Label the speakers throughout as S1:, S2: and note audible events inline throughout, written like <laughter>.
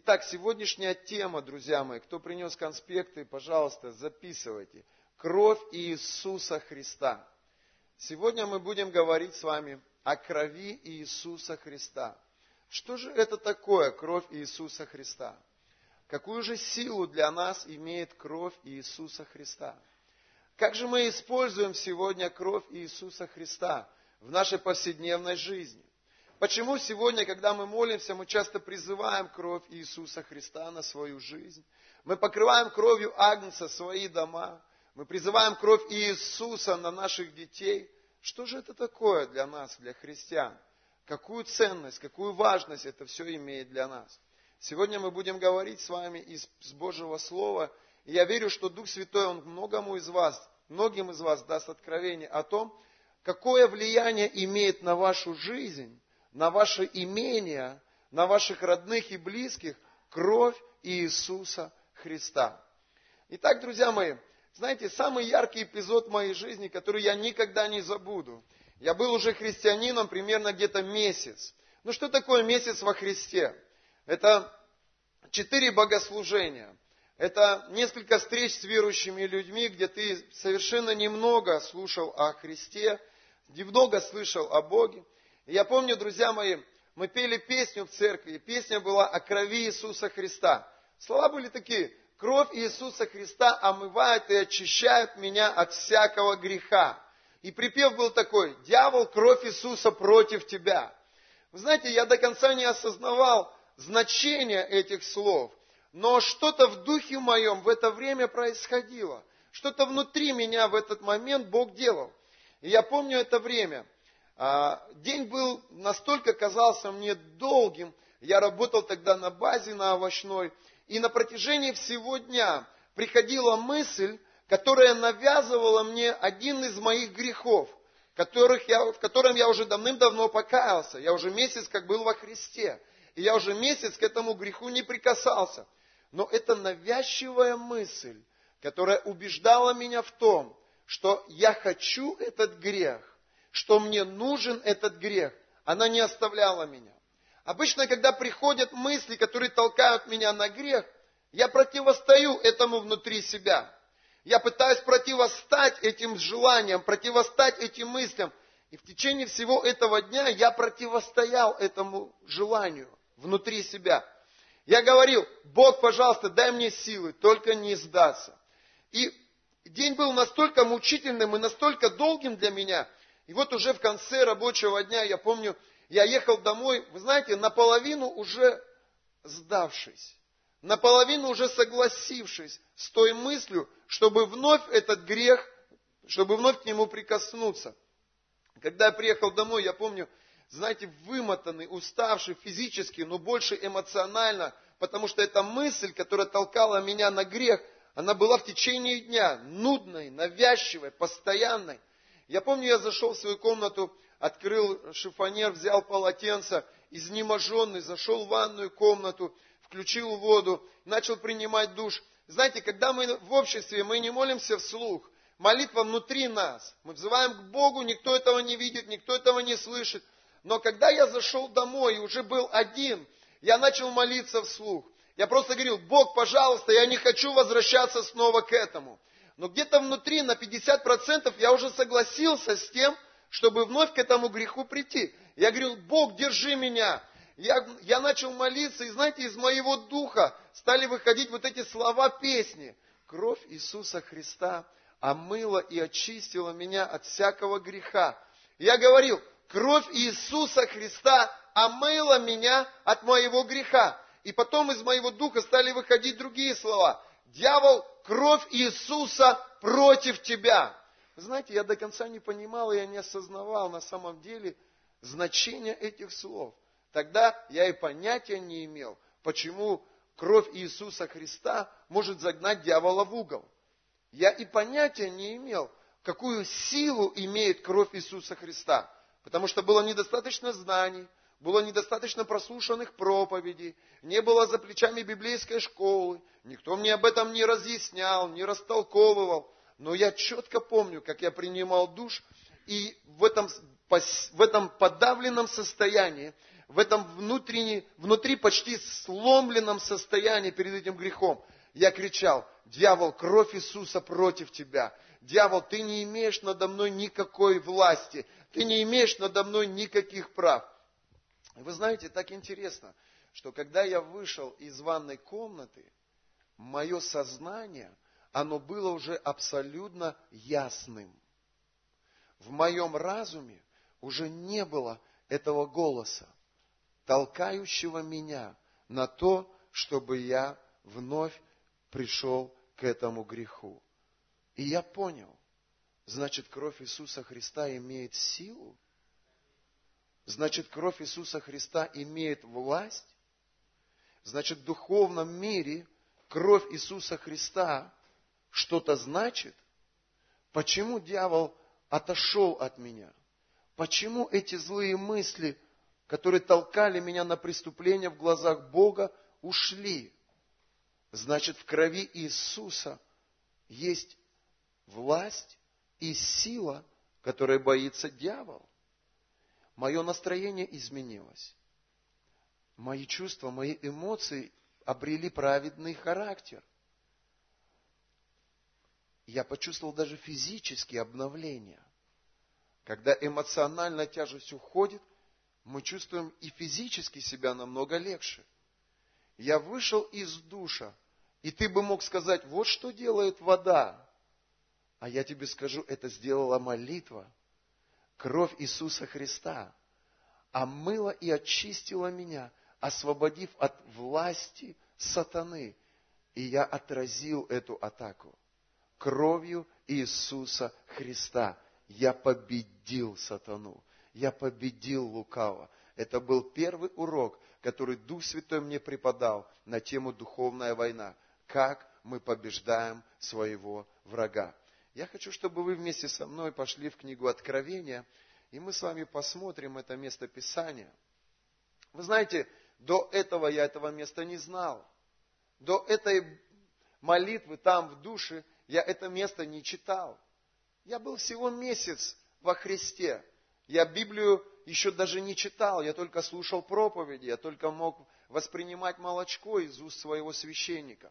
S1: Итак, сегодняшняя тема, друзья мои, кто принес конспекты, пожалуйста, записывайте. Кровь Иисуса Христа. Сегодня мы будем говорить с вами о крови Иисуса Христа. Что же это такое кровь Иисуса Христа? Какую же силу для нас имеет кровь Иисуса Христа? Как же мы используем сегодня кровь Иисуса Христа в нашей повседневной жизни? Почему сегодня, когда мы молимся, мы часто призываем кровь Иисуса Христа на свою жизнь? Мы покрываем кровью Агнца свои дома. Мы призываем кровь Иисуса на наших детей. Что же это такое для нас, для христиан? Какую ценность, какую важность это все имеет для нас? Сегодня мы будем говорить с вами из Божьего Слова. И я верю, что Дух Святой, Он многому из вас, многим из вас даст откровение о том, какое влияние имеет на вашу жизнь, на ваше имение, на ваших родных и близких кровь Иисуса Христа. Итак, друзья мои, знаете, самый яркий эпизод моей жизни, который я никогда не забуду. Я был уже христианином примерно где-то месяц. Ну что такое месяц во Христе? Это четыре богослужения. Это несколько встреч с верующими людьми, где ты совершенно немного слушал о Христе, немного слышал о Боге. Я помню, друзья мои, мы пели песню в церкви, и песня была о крови Иисуса Христа. Слова были такие, кровь Иисуса Христа омывает и очищает меня от всякого греха. И припев был такой, дьявол, кровь Иисуса против тебя. Вы знаете, я до конца не осознавал, значение этих слов. Но что-то в духе моем в это время происходило. Что-то внутри меня в этот момент Бог делал. И я помню это время. А, день был настолько казался мне долгим. Я работал тогда на базе, на овощной. И на протяжении всего дня приходила мысль, которая навязывала мне один из моих грехов, которых я, в котором я уже давным-давно покаялся. Я уже месяц как был во Христе. И я уже месяц к этому греху не прикасался. Но это навязчивая мысль, которая убеждала меня в том, что я хочу этот грех, что мне нужен этот грех, она не оставляла меня. Обычно, когда приходят мысли, которые толкают меня на грех, я противостою этому внутри себя. Я пытаюсь противостать этим желаниям, противостать этим мыслям. И в течение всего этого дня я противостоял этому желанию внутри себя. Я говорил, Бог, пожалуйста, дай мне силы, только не сдаться. И день был настолько мучительным и настолько долгим для меня. И вот уже в конце рабочего дня, я помню, я ехал домой, вы знаете, наполовину уже сдавшись, наполовину уже согласившись с той мыслью, чтобы вновь этот грех, чтобы вновь к нему прикоснуться. Когда я приехал домой, я помню, знаете, вымотанный, уставший физически, но больше эмоционально, потому что эта мысль, которая толкала меня на грех, она была в течение дня нудной, навязчивой, постоянной. Я помню, я зашел в свою комнату, открыл шифонер, взял полотенце, изнеможенный, зашел в ванную комнату, включил воду, начал принимать душ. Знаете, когда мы в обществе, мы не молимся вслух, молитва внутри нас. Мы взываем к Богу, никто этого не видит, никто этого не слышит. Но когда я зашел домой и уже был один, я начал молиться вслух. Я просто говорил, Бог, пожалуйста, я не хочу возвращаться снова к этому. Но где-то внутри на 50% я уже согласился с тем, чтобы вновь к этому греху прийти. Я говорил, Бог, держи меня. Я, я начал молиться, и знаете, из моего духа стали выходить вот эти слова песни. Кровь Иисуса Христа омыла и очистила меня от всякого греха. Я говорил, кровь Иисуса Христа омыла меня от моего греха. И потом из моего духа стали выходить другие слова. Дьявол, кровь Иисуса против тебя. знаете, я до конца не понимал, я не осознавал на самом деле значение этих слов. Тогда я и понятия не имел, почему кровь Иисуса Христа может загнать дьявола в угол. Я и понятия не имел, какую силу имеет кровь Иисуса Христа. Потому что было недостаточно знаний, было недостаточно прослушанных проповедей, не было за плечами библейской школы, никто мне об этом не разъяснял, не растолковывал. Но я четко помню, как я принимал душ, и в этом, в этом подавленном состоянии в этом внутренне, внутри почти сломленном состоянии перед этим грехом, я кричал, дьявол, кровь Иисуса против тебя. Дьявол, ты не имеешь надо мной никакой власти, ты не имеешь надо мной никаких прав. Вы знаете, так интересно, что когда я вышел из ванной комнаты, мое сознание, оно было уже абсолютно ясным. В моем разуме уже не было этого голоса, толкающего меня на то, чтобы я вновь пришел к этому греху. И я понял, значит, кровь Иисуса Христа имеет силу, значит, кровь Иисуса Христа имеет власть, значит, в духовном мире кровь Иисуса Христа что-то значит. Почему дьявол отошел от меня? Почему эти злые мысли, которые толкали меня на преступление в глазах Бога, ушли? Значит, в крови Иисуса есть власть и сила, которой боится дьявол. Мое настроение изменилось. Мои чувства, мои эмоции обрели праведный характер. Я почувствовал даже физические обновления. Когда эмоциональная тяжесть уходит, мы чувствуем и физически себя намного легче. Я вышел из душа, и ты бы мог сказать, вот что делает вода. А я тебе скажу, это сделала молитва, кровь Иисуса Христа, омыла и очистила меня, освободив от власти сатаны. И я отразил эту атаку кровью Иисуса Христа. Я победил сатану. Я победил лукаво. Это был первый урок, который Дух Святой мне преподал на тему «Духовная война». Как мы побеждаем своего врага. Я хочу, чтобы вы вместе со мной пошли в книгу Откровения, и мы с вами посмотрим это место Писания. Вы знаете, до этого я этого места не знал. До этой молитвы там в душе я это место не читал. Я был всего месяц во Христе. Я Библию еще даже не читал, я только слушал проповеди, я только мог воспринимать молочко из уст своего священника.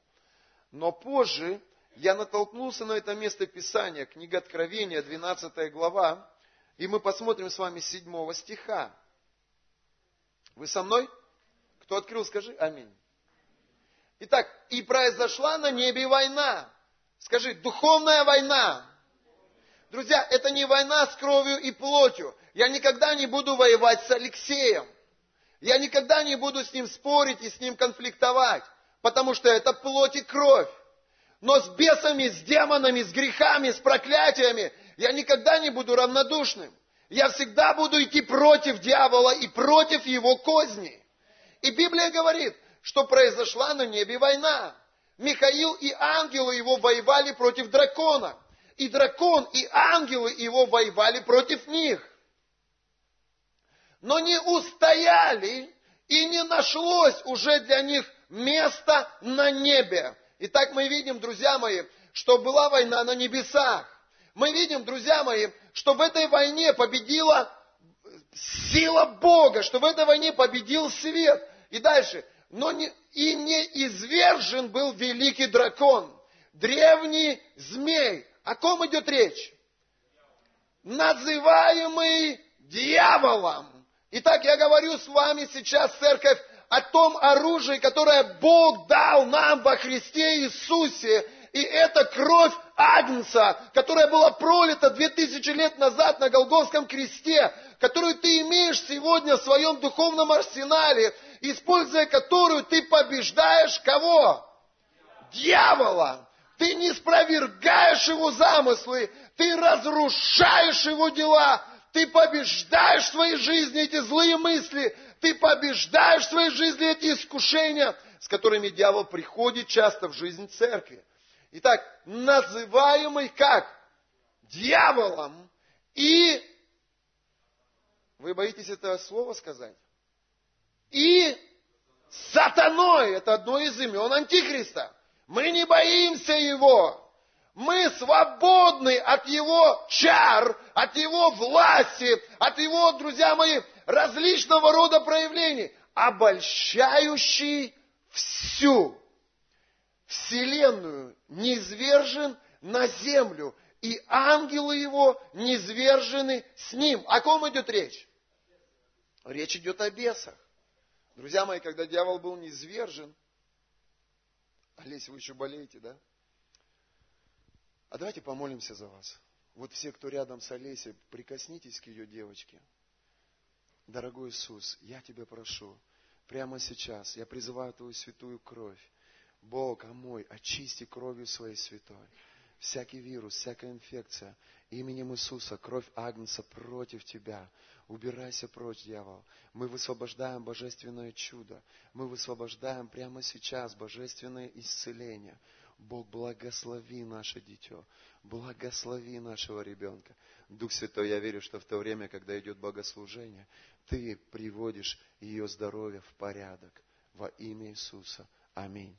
S1: Но позже я натолкнулся на это место Писания, книга Откровения, 12 глава, и мы посмотрим с вами 7 стиха. Вы со мной? Кто открыл, скажи аминь. Итак, и произошла на небе война. Скажи, духовная война. Друзья, это не война с кровью и плотью. Я никогда не буду воевать с Алексеем. Я никогда не буду с ним спорить и с ним конфликтовать, потому что это плоть и кровь. Но с бесами, с демонами, с грехами, с проклятиями я никогда не буду равнодушным. Я всегда буду идти против дьявола и против его козни. И Библия говорит, что произошла на небе война. Михаил и ангелы его воевали против дракона. И дракон, и ангелы его воевали против них. Но не устояли, и не нашлось уже для них места на небе. Итак, мы видим, друзья мои, что была война на небесах. Мы видим, друзья мои, что в этой войне победила сила Бога, что в этой войне победил свет. И дальше, но не, и не извержен был великий дракон, древний змей. О ком идет речь? Называемый дьяволом. Итак, я говорю с вами сейчас, церковь, о том оружии, которое Бог дал нам во Христе Иисусе. И это кровь Агнца, которая была пролита две тысячи лет назад на Голгофском кресте, которую ты имеешь сегодня в своем духовном арсенале, используя которую ты побеждаешь кого? Дьявола. Ты не спровергаешь его замыслы, ты разрушаешь его дела, ты побеждаешь в своей жизни эти злые мысли, ты побеждаешь в своей жизни эти искушения, с которыми дьявол приходит часто в жизнь церкви. Итак, называемый как? Дьяволом. И вы боитесь это слово сказать? И сатаной. Это одно из имен Антихриста. Мы не боимся его. Мы свободны от его чар, от его власти, от его, друзья мои, различного рода проявлений, обольщающий всю вселенную, низвержен на землю, и ангелы его низвержены с ним. О ком идет речь? Речь идет о бесах. Друзья мои, когда дьявол был низвержен, Олесь, вы еще болеете, да? А давайте помолимся за вас. Вот все, кто рядом с Олесей, прикоснитесь к ее девочке. Дорогой Иисус, я тебя прошу, прямо сейчас я призываю Твою святую кровь. Бог, а мой, очисти кровью своей святой. Всякий вирус, всякая инфекция, именем Иисуса, кровь Агнца против тебя. Убирайся прочь, дьявол. Мы высвобождаем божественное чудо. Мы высвобождаем прямо сейчас божественное исцеление. Бог, благослови наше дитё, благослови нашего ребенка. Дух Святой, я верю, что в то время, когда идет богослужение, Ты приводишь ее здоровье в порядок. Во имя Иисуса. Аминь.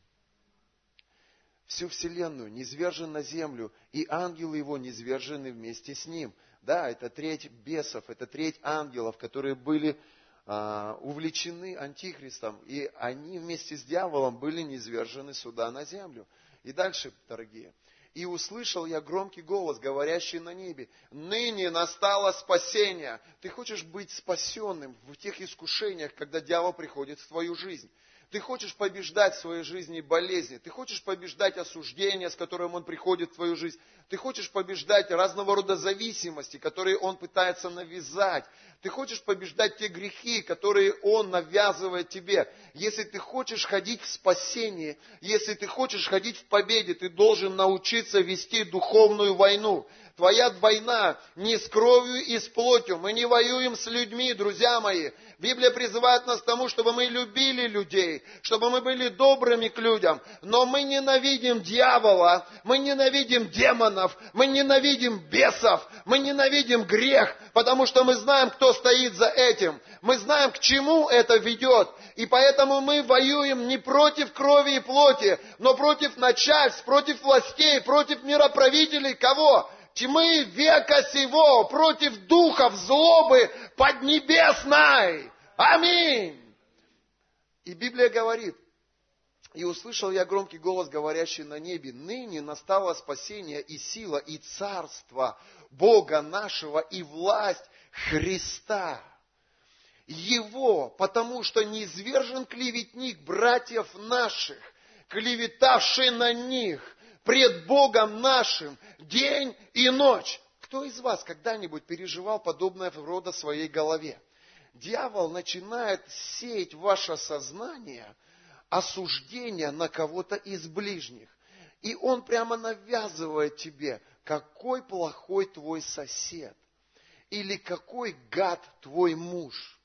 S1: Всю вселенную низвержен на землю, и ангелы его низвержены вместе с ним. Да, это треть бесов, это треть ангелов, которые были а, увлечены антихристом, и они вместе с дьяволом были низвержены сюда на землю. И дальше, дорогие. И услышал я громкий голос, говорящий на небе, ныне настало спасение. Ты хочешь быть спасенным в тех искушениях, когда дьявол приходит в твою жизнь. Ты хочешь побеждать в своей жизни болезни. Ты хочешь побеждать осуждение, с которым он приходит в твою жизнь. Ты хочешь побеждать разного рода зависимости, которые он пытается навязать. Ты хочешь побеждать те грехи, которые он навязывает тебе. Если ты хочешь ходить в спасении, если ты хочешь ходить в победе, ты должен научиться вести духовную войну. Твоя война не с кровью и с плотью. Мы не воюем с людьми, друзья мои. Библия призывает нас к тому, чтобы мы любили людей, чтобы мы были добрыми к людям. Но мы ненавидим дьявола, мы ненавидим демонов, мы ненавидим бесов, мы ненавидим грех, потому что мы знаем, кто стоит за этим. Мы знаем, к чему это ведет. И поэтому мы воюем не против крови и плоти, но против начальств, против властей, против мироправителей. Кого? тьмы века сего, против духов злобы поднебесной. Аминь. И Библия говорит, и услышал я громкий голос, говорящий на небе, ныне настало спасение и сила, и царство Бога нашего, и власть Христа. Его, потому что низвержен клеветник братьев наших, клеветавший на них, пред Богом нашим день и ночь. Кто из вас когда-нибудь переживал подобное в рода своей голове? Дьявол начинает сеять в ваше сознание осуждение на кого-то из ближних. И он прямо навязывает тебе, какой плохой твой сосед, или какой гад твой муж,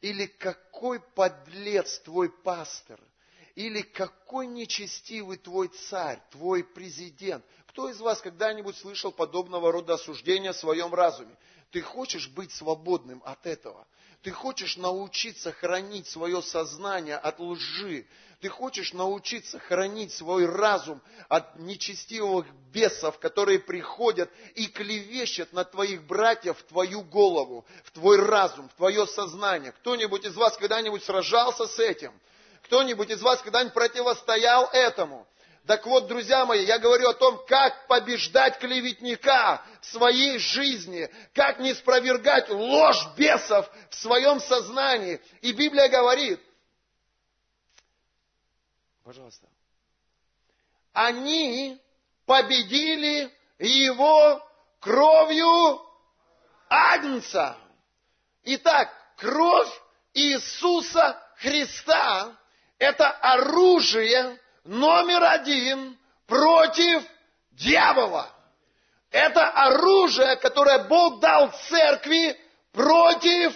S1: или какой подлец твой пастор – или какой нечестивый твой царь, твой президент. Кто из вас когда-нибудь слышал подобного рода осуждения в своем разуме? Ты хочешь быть свободным от этого? Ты хочешь научиться хранить свое сознание от лжи? Ты хочешь научиться хранить свой разум от нечестивых бесов, которые приходят и клевещут на твоих братьев в твою голову, в твой разум, в твое сознание? Кто-нибудь из вас когда-нибудь сражался с этим? Кто-нибудь из вас когда-нибудь противостоял этому? Так вот, друзья мои, я говорю о том, как побеждать клеветника в своей жизни, как не спровергать ложь бесов в своем сознании. И Библия говорит, пожалуйста, они победили его кровью Агнца. Итак, кровь Иисуса Христа это оружие номер один против дьявола. Это оружие, которое Бог дал церкви против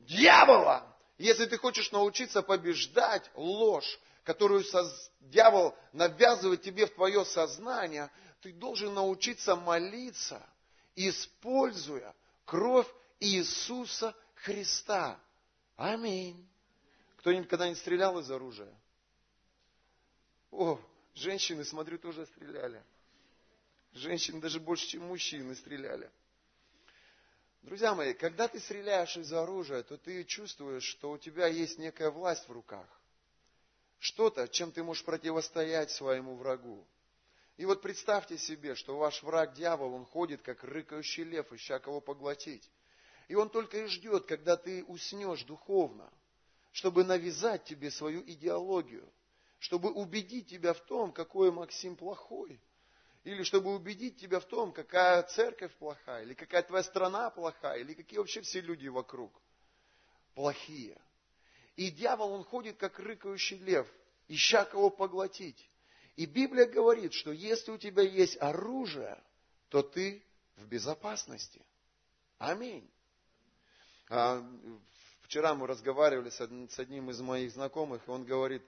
S1: дьявола. Если ты хочешь научиться побеждать ложь, которую дьявол навязывает тебе в твое сознание, ты должен научиться молиться, используя кровь Иисуса Христа. Аминь. Кто-нибудь когда-нибудь стрелял из оружия? О, женщины, смотрю, тоже стреляли. Женщины даже больше, чем мужчины стреляли. Друзья мои, когда ты стреляешь из оружия, то ты чувствуешь, что у тебя есть некая власть в руках. Что-то, чем ты можешь противостоять своему врагу. И вот представьте себе, что ваш враг дьявол, он ходит, как рыкающий лев, ища кого поглотить. И он только и ждет, когда ты уснешь духовно, чтобы навязать тебе свою идеологию, чтобы убедить тебя в том, какой Максим плохой – или чтобы убедить тебя в том, какая церковь плохая, или какая твоя страна плохая, или какие вообще все люди вокруг плохие. И дьявол, он ходит, как рыкающий лев, ища кого поглотить. И Библия говорит, что если у тебя есть оружие, то ты в безопасности. Аминь. А, вчера мы разговаривали с одним из моих знакомых, и он говорит,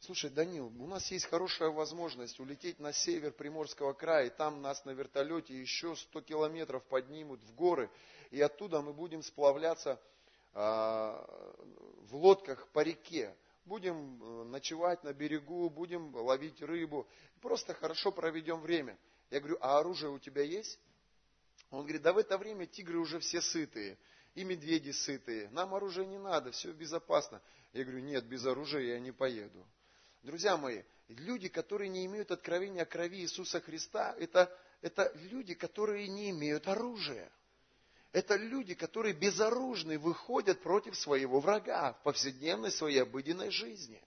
S1: Слушай, Данил, у нас есть хорошая возможность улететь на север Приморского края, и там нас на вертолете еще 100 километров поднимут в горы, и оттуда мы будем сплавляться э, в лодках по реке. Будем э, ночевать на берегу, будем ловить рыбу, просто хорошо проведем время. Я говорю, а оружие у тебя есть? Он говорит, да в это время тигры уже все сытые, и медведи сытые, нам оружие не надо, все безопасно. Я говорю, нет, без оружия я не поеду. Друзья мои, люди, которые не имеют откровения о крови Иисуса Христа, это, это люди, которые не имеют оружия. Это люди, которые безоружны выходят против своего врага в повседневной своей обыденной жизни.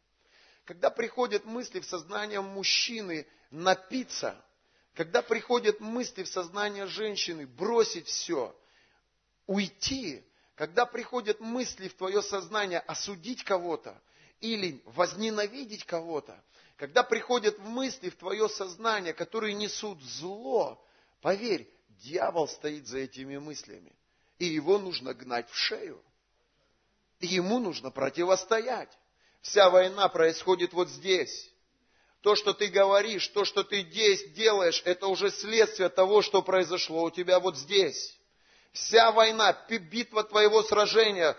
S1: Когда приходят мысли в сознание мужчины напиться, когда приходят мысли в сознание женщины бросить все, уйти, когда приходят мысли в твое сознание осудить кого-то, или возненавидеть кого-то, когда приходят мысли в твое сознание, которые несут зло, поверь, дьявол стоит за этими мыслями. И его нужно гнать в шею. Ему нужно противостоять. Вся война происходит вот здесь. То, что ты говоришь, то, что ты здесь делаешь, это уже следствие того, что произошло у тебя вот здесь. Вся война, битва твоего сражения,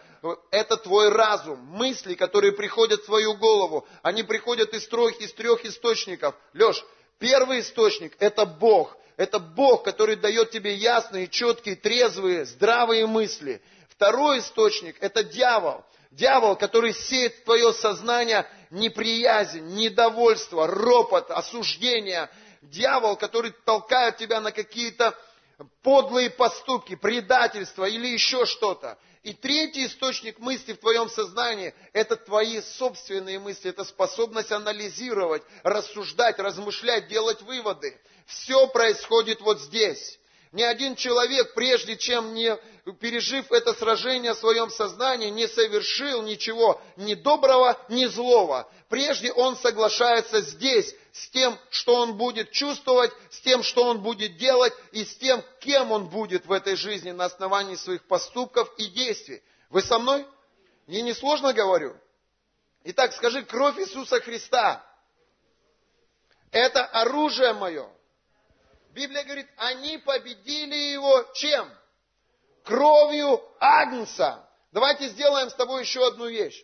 S1: это твой разум, мысли, которые приходят в твою голову. Они приходят из трех, из трех источников. Леш, первый источник – это Бог. Это Бог, который дает тебе ясные, четкие, трезвые, здравые мысли. Второй источник – это дьявол. Дьявол, который сеет в твое сознание неприязнь, недовольство, ропот, осуждение. Дьявол, который толкает тебя на какие-то подлые поступки, предательство или еще что-то. И третий источник мысли в твоем сознании – это твои собственные мысли, это способность анализировать, рассуждать, размышлять, делать выводы. Все происходит вот здесь. Ни один человек, прежде чем не пережив это сражение в своем сознании, не совершил ничего ни доброго, ни злого. Прежде он соглашается здесь с тем, что он будет чувствовать, с тем, что он будет делать, и с тем, кем он будет в этой жизни на основании своих поступков и действий. Вы со мной? Мне не сложно говорю? Итак, скажи, кровь Иисуса Христа – это оружие мое – Библия говорит, они победили его чем? Кровью Агнца. Давайте сделаем с тобой еще одну вещь.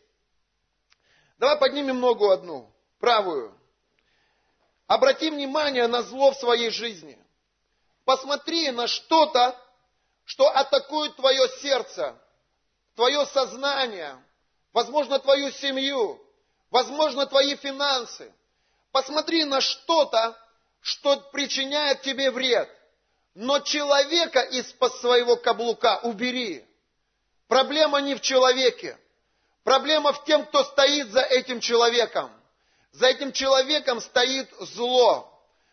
S1: Давай поднимем ногу одну, правую. Обрати внимание на зло в своей жизни. Посмотри на что-то, что атакует твое сердце, твое сознание, возможно, твою семью, возможно, твои финансы. Посмотри на что-то, что причиняет тебе вред. Но человека из-под своего каблука убери. Проблема не в человеке. Проблема в тем, кто стоит за этим человеком. За этим человеком стоит зло.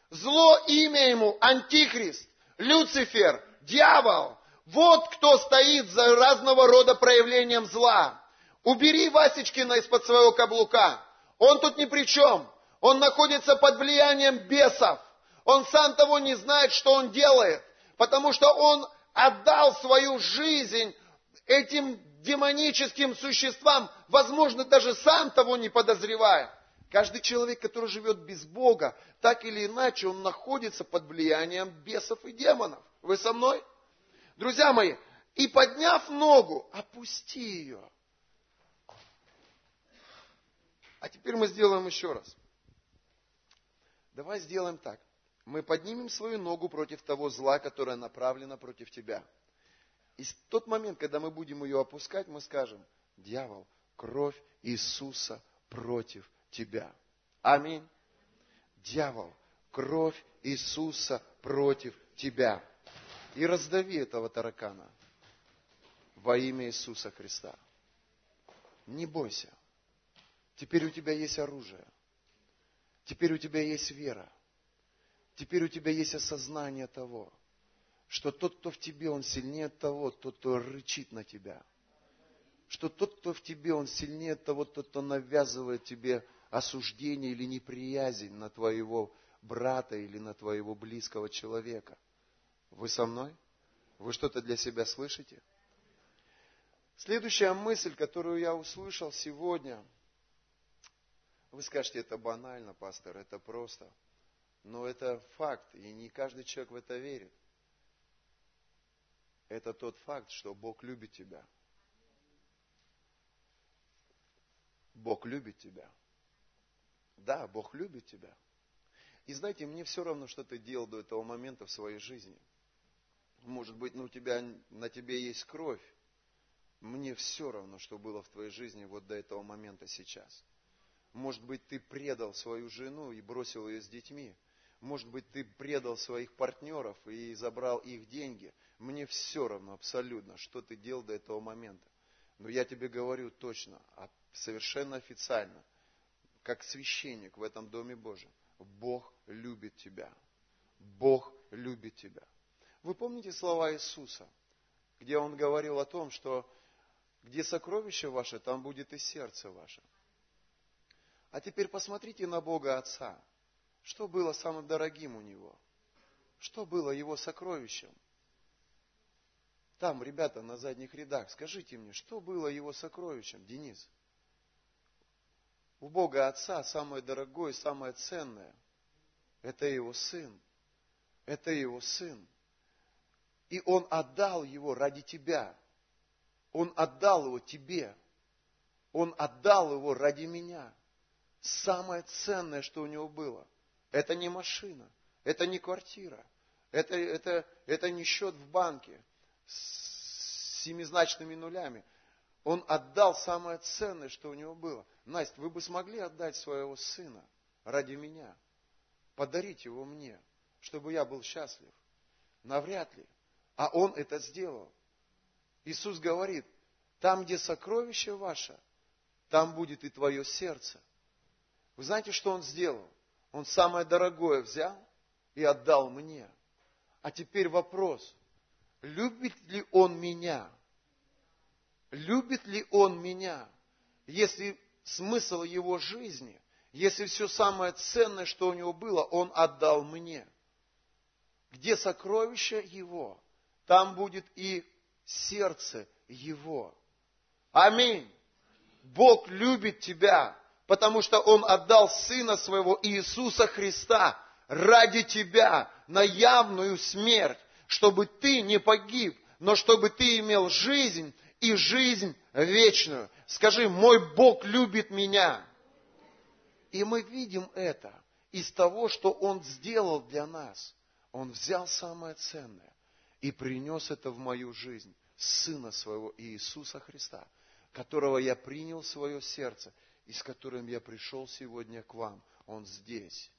S1: Зло имя ему Антихрист, Люцифер, дьявол. Вот кто стоит за разного рода проявлением зла. Убери Васечкина из-под своего каблука. Он тут ни при чем. Он находится под влиянием бесов. Он сам того не знает, что он делает, потому что он отдал свою жизнь этим демоническим существам, возможно, даже сам того не подозревая. Каждый человек, который живет без Бога, так или иначе, он находится под влиянием бесов и демонов. Вы со мной? Друзья мои, и подняв ногу, опусти ее. А теперь мы сделаем еще раз. Давай сделаем так. Мы поднимем свою ногу против того зла, которое направлено против тебя. И в тот момент, когда мы будем ее опускать, мы скажем, дьявол, кровь Иисуса против тебя. Аминь. Дьявол, кровь Иисуса против тебя. И раздави этого таракана во имя Иисуса Христа. Не бойся. Теперь у тебя есть оружие. Теперь у тебя есть вера. Теперь у тебя есть осознание того, что тот, кто в тебе, он сильнее того, тот, кто рычит на тебя. Что тот, кто в тебе, он сильнее того, тот, кто навязывает тебе осуждение или неприязнь на твоего брата или на твоего близкого человека. Вы со мной? Вы что-то для себя слышите? Следующая мысль, которую я услышал сегодня, вы скажете, это банально, пастор, это просто. Но это факт, и не каждый человек в это верит. Это тот факт, что Бог любит тебя. Бог любит тебя. Да, Бог любит тебя. И знаете, мне все равно, что ты делал до этого момента в своей жизни. Может быть, ну, у тебя, на тебе есть кровь, мне все равно, что было в твоей жизни вот до этого момента сейчас. Может быть, ты предал свою жену и бросил ее с детьми. Может быть, ты предал своих партнеров и забрал их деньги. Мне все равно абсолютно, что ты делал до этого момента. Но я тебе говорю точно, а совершенно официально, как священник в этом Доме Божьем. Бог любит тебя. Бог любит тебя. Вы помните слова Иисуса, где Он говорил о том, что где сокровище ваше, там будет и сердце ваше. А теперь посмотрите на Бога Отца. Что было самым дорогим у Него? Что было Его сокровищем? Там, ребята, на задних рядах, скажите мне, что было Его сокровищем, Денис? У Бога Отца самое дорогое, самое ценное – это Его Сын. Это Его Сын. И Он отдал Его ради тебя – он отдал его тебе. Он отдал его ради меня. Самое ценное, что у него было, это не машина, это не квартира, это, это, это не счет в банке с семизначными нулями. Он отдал самое ценное, что у него было. Настя, вы бы смогли отдать своего сына ради меня? Подарить его мне, чтобы я был счастлив? Навряд ли. А он это сделал. Иисус говорит, там, где сокровище ваше, там будет и твое сердце. Вы знаете, что Он сделал? Он самое дорогое взял и отдал мне. А теперь вопрос, любит ли Он меня? Любит ли Он меня? Если смысл Его жизни, если все самое ценное, что у Него было, Он отдал мне. Где сокровище Его, там будет и сердце его. Аминь. Бог любит тебя, потому что Он отдал Сына Своего Иисуса Христа ради тебя на явную смерть, чтобы ты не погиб, но чтобы ты имел жизнь и жизнь вечную. Скажи, мой Бог любит меня. И мы видим это из того, что Он сделал для нас. Он взял самое ценное и принес это в мою жизнь. Сына Своего Иисуса Христа, которого я принял в свое сердце и с которым я пришел сегодня к вам. Он здесь.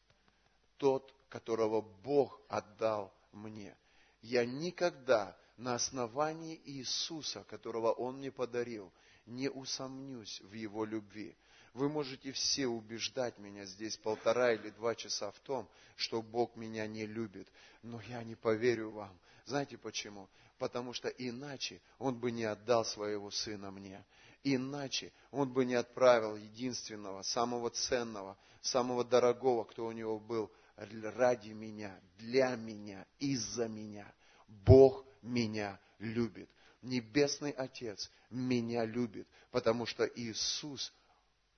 S1: Тот, которого Бог отдал мне. Я никогда на основании Иисуса, которого Он мне подарил, не усомнюсь в Его любви. Вы можете все убеждать меня здесь полтора или два часа в том, что Бог меня не любит, но я не поверю вам. Знаете почему? потому что иначе он бы не отдал своего сына мне. Иначе он бы не отправил единственного, самого ценного, самого дорогого, кто у него был, ради меня, для меня, из-за меня. Бог меня любит. Небесный Отец меня любит, потому что Иисус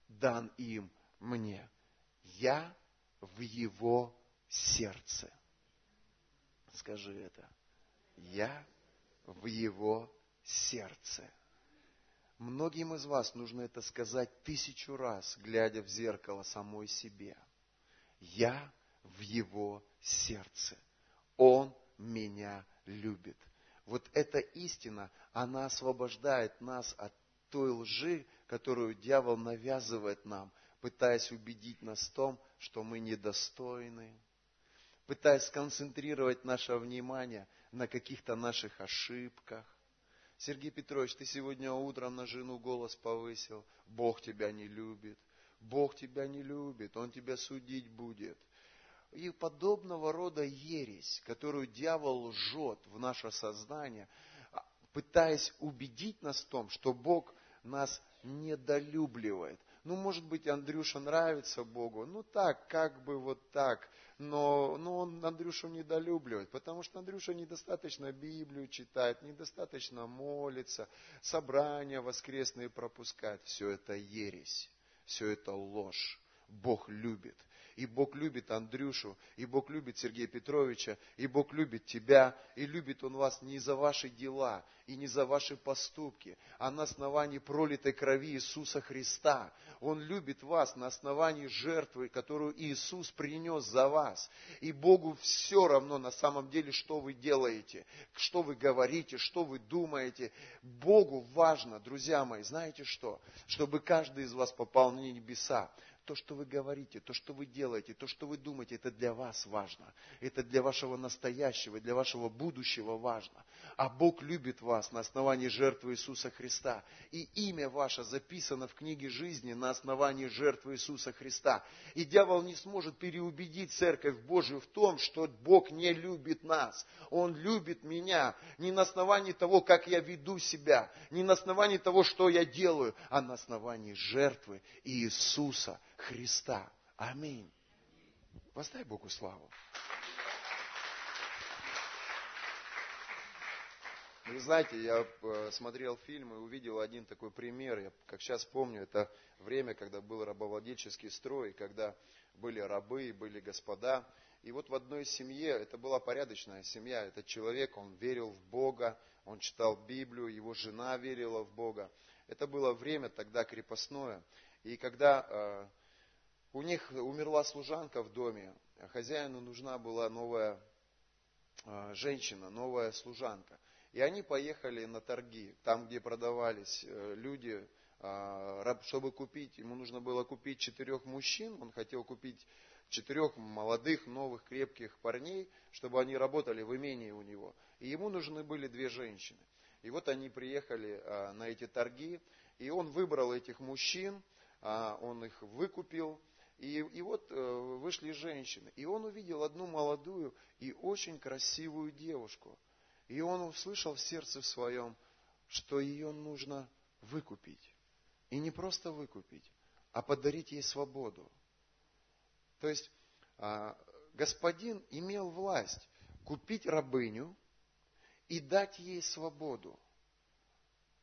S1: дан им мне. Я в Его сердце. Скажи это. Я в его сердце. Многим из вас нужно это сказать тысячу раз, глядя в зеркало самой себе. Я в его сердце. Он меня любит. вот эта истина, она освобождает нас от той лжи, которую дьявол навязывает нам, пытаясь убедить нас в том, что мы недостойны, пытаясь сконцентрировать наше внимание на каких-то наших ошибках. Сергей Петрович, ты сегодня утром на жену голос повысил. Бог тебя не любит. Бог тебя не любит. Он тебя судить будет. И подобного рода ересь, которую дьявол лжет в наше сознание, пытаясь убедить нас в том, что Бог нас недолюбливает. Ну, может быть, Андрюша нравится Богу, ну так, как бы вот так, но, но он Андрюшу недолюбливает, потому что Андрюша недостаточно Библию читает, недостаточно молится, собрания воскресные пропускает. Все это ересь, все это ложь. Бог любит. И Бог любит Андрюшу, и Бог любит Сергея Петровича, и Бог любит тебя, и любит Он вас не за ваши дела и не за ваши поступки, а на основании пролитой крови Иисуса Христа. Он любит вас на основании жертвы, которую Иисус принес за вас. И Богу все равно на самом деле, что вы делаете, что вы говорите, что вы думаете. Богу важно, друзья мои, знаете что? Чтобы каждый из вас попал на небеса то, что вы говорите, то, что вы делаете, то, что вы думаете, это для вас важно. Это для вашего настоящего, для вашего будущего важно. А Бог любит вас на основании жертвы Иисуса Христа. И имя ваше записано в книге жизни на основании жертвы Иисуса Христа. И дьявол не сможет переубедить Церковь Божию в том, что Бог не любит нас. Он любит меня не на основании того, как я веду себя, не на основании того, что я делаю, а на основании жертвы Иисуса Христа. Аминь. Воздай Богу славу. Вы знаете, я э, смотрел фильм и увидел один такой пример. Я, как сейчас помню, это время, когда был рабовладельческий строй, когда были рабы, были господа. И вот в одной семье, это была порядочная семья, этот человек, он верил в Бога, он читал Библию, его жена верила в Бога. Это было время тогда крепостное. И когда э, у них умерла служанка в доме, а хозяину нужна была новая а, женщина, новая служанка. И они поехали на торги, там, где продавались э, люди, а, чтобы купить, ему нужно было купить четырех мужчин, он хотел купить четырех молодых, новых, крепких парней, чтобы они работали в имении у него. И ему нужны были две женщины. И вот они приехали на эти торги, и он выбрал этих мужчин, он их выкупил, и, и вот э, вышли женщины, и он увидел одну молодую и очень красивую девушку. И он услышал в сердце своем, что ее нужно выкупить. И не просто выкупить, а подарить ей свободу. То есть э, господин имел власть купить рабыню и дать ей свободу,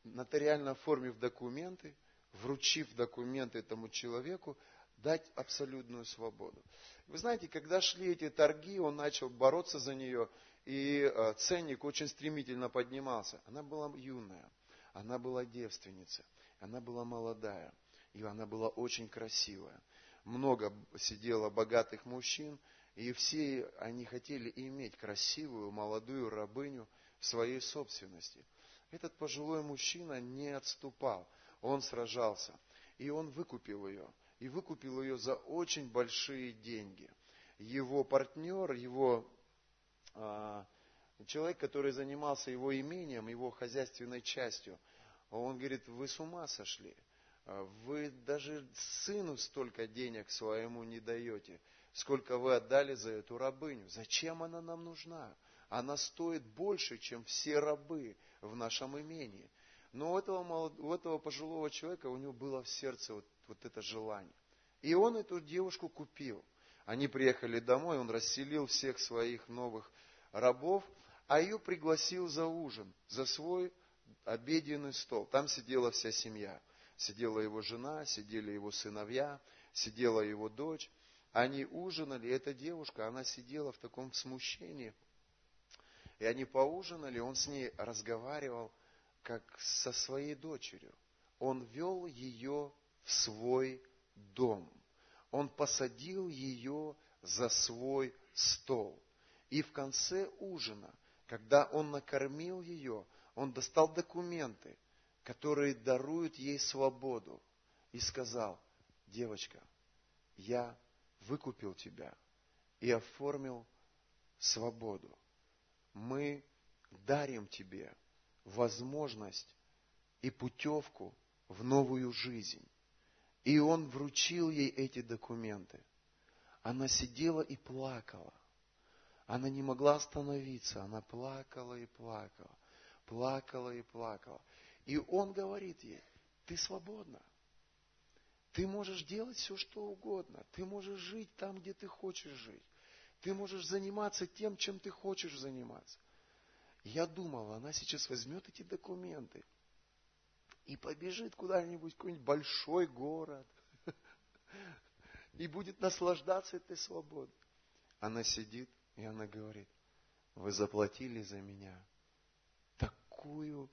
S1: нотариально оформив документы, вручив документы этому человеку, дать абсолютную свободу. Вы знаете, когда шли эти торги, он начал бороться за нее, и э, ценник очень стремительно поднимался. Она была юная, она была девственница, она была молодая, и она была очень красивая. Много сидело богатых мужчин, и все они хотели иметь красивую молодую рабыню в своей собственности. Этот пожилой мужчина не отступал, он сражался, и он выкупил ее – и выкупил ее за очень большие деньги. Его партнер, его а, человек, который занимался его имением, его хозяйственной частью, он говорит, вы с ума сошли. Вы даже сыну столько денег своему не даете, сколько вы отдали за эту рабыню. Зачем она нам нужна? Она стоит больше, чем все рабы в нашем имении. Но у этого, у этого пожилого человека, у него было в сердце вот вот это желание. И он эту девушку купил. Они приехали домой, он расселил всех своих новых рабов, а ее пригласил за ужин, за свой обеденный стол. Там сидела вся семья. Сидела его жена, сидели его сыновья, сидела его дочь. Они ужинали, эта девушка, она сидела в таком смущении. И они поужинали, он с ней разговаривал, как со своей дочерью. Он вел ее в свой дом. Он посадил ее за свой стол. И в конце ужина, когда он накормил ее, он достал документы, которые даруют ей свободу, и сказал, девочка, я выкупил тебя и оформил свободу. Мы дарим тебе возможность и путевку в новую жизнь. И он вручил ей эти документы. Она сидела и плакала. Она не могла остановиться. Она плакала и плакала. Плакала и плакала. И он говорит ей, ты свободна. Ты можешь делать все, что угодно. Ты можешь жить там, где ты хочешь жить. Ты можешь заниматься тем, чем ты хочешь заниматься. Я думал, она сейчас возьмет эти документы и побежит куда-нибудь, какой-нибудь большой город, <laughs> и будет наслаждаться этой свободой. Она сидит, и она говорит, вы заплатили за меня такую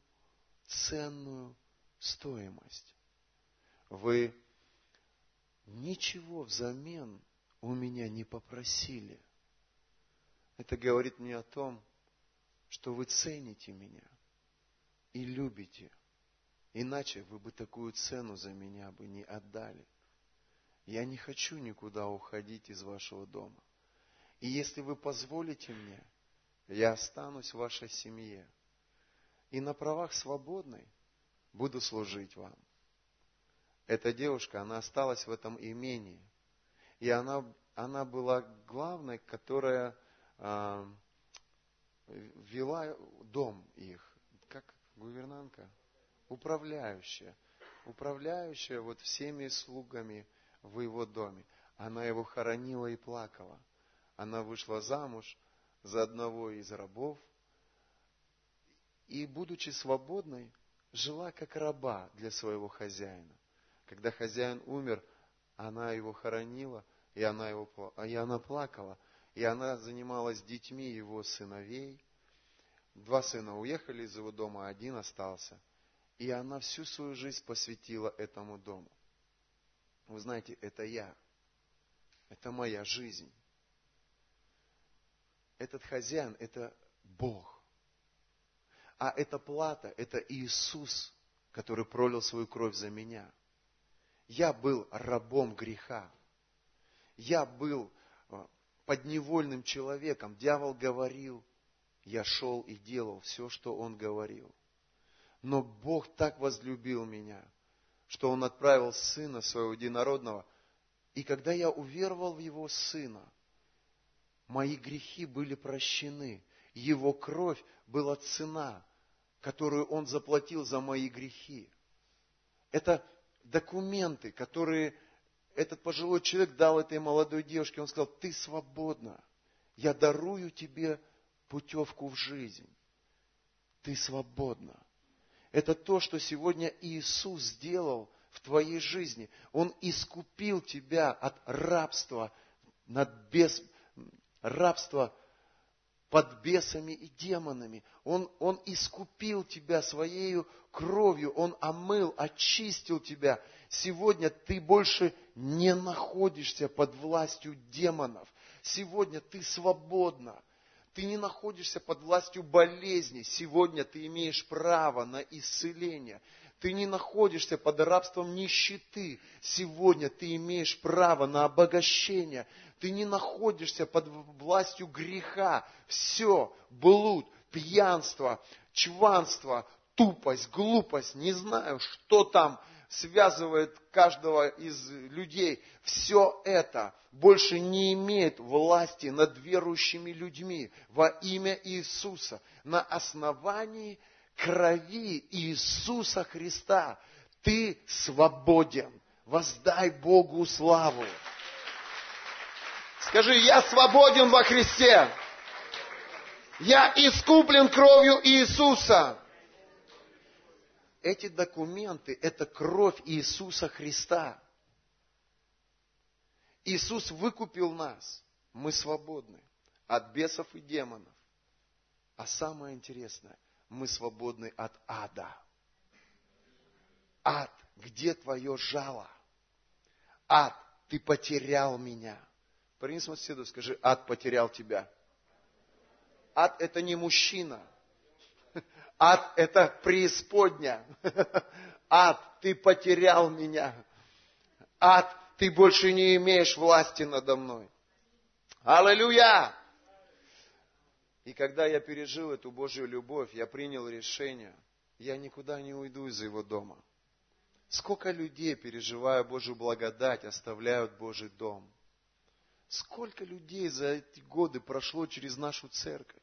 S1: ценную стоимость. Вы ничего взамен у меня не попросили. Это говорит мне о том, что вы цените меня и любите. Иначе вы бы такую цену за меня бы не отдали. Я не хочу никуда уходить из вашего дома. И если вы позволите мне, я останусь в вашей семье. И на правах свободной буду служить вам. Эта девушка, она осталась в этом имении. И она, она была главной, которая э, вела дом их. Как гувернантка? Управляющая. Управляющая вот всеми слугами в его доме. Она его хоронила и плакала. Она вышла замуж за одного из рабов. И, будучи свободной, жила как раба для своего хозяина. Когда хозяин умер, она его хоронила, и она, его, и она плакала, и она занималась детьми его сыновей. Два сына уехали из его дома, а один остался. И она всю свою жизнь посвятила этому дому. Вы знаете, это я. Это моя жизнь. Этот хозяин – это Бог. А эта плата – это Иисус, который пролил свою кровь за меня. Я был рабом греха. Я был э, подневольным человеком. Дьявол говорил, я шел и делал все, что он говорил. Но Бог так возлюбил меня, что Он отправил Сына Своего Единородного. И когда я уверовал в Его Сына, мои грехи были прощены. Его кровь была цена, которую Он заплатил за мои грехи. Это документы, которые этот пожилой человек дал этой молодой девушке. Он сказал, ты свободна. Я дарую тебе путевку в жизнь. Ты свободна. Это то, что сегодня Иисус сделал в твоей жизни. Он искупил тебя от рабства, над бес, рабства под бесами и демонами. Он, он искупил тебя своей кровью, Он омыл, очистил тебя. Сегодня ты больше не находишься под властью демонов. Сегодня ты свободна. Ты не находишься под властью болезни. Сегодня ты имеешь право на исцеление. Ты не находишься под рабством нищеты. Сегодня ты имеешь право на обогащение. Ты не находишься под властью греха. Все, блуд, пьянство, чванство, тупость, глупость, не знаю, что там связывает каждого из людей, все это больше не имеет власти над верующими людьми во имя Иисуса. На основании крови Иисуса Христа ты свободен. Воздай Богу славу. Скажи, я свободен во Христе. Я искуплен кровью Иисуса эти документы – это кровь Иисуса Христа. Иисус выкупил нас. Мы свободны от бесов и демонов. А самое интересное, мы свободны от ада. Ад, где твое жало? Ад, ты потерял меня. Парень соседу, скажи, ад потерял тебя. Ад – это не мужчина. Ад – это преисподня. <laughs> Ад, ты потерял меня. Ад, ты больше не имеешь власти надо мной. Аллилуйя! И когда я пережил эту Божью любовь, я принял решение, я никуда не уйду из его дома. Сколько людей, переживая Божью благодать, оставляют Божий дом. Сколько людей за эти годы прошло через нашу церковь.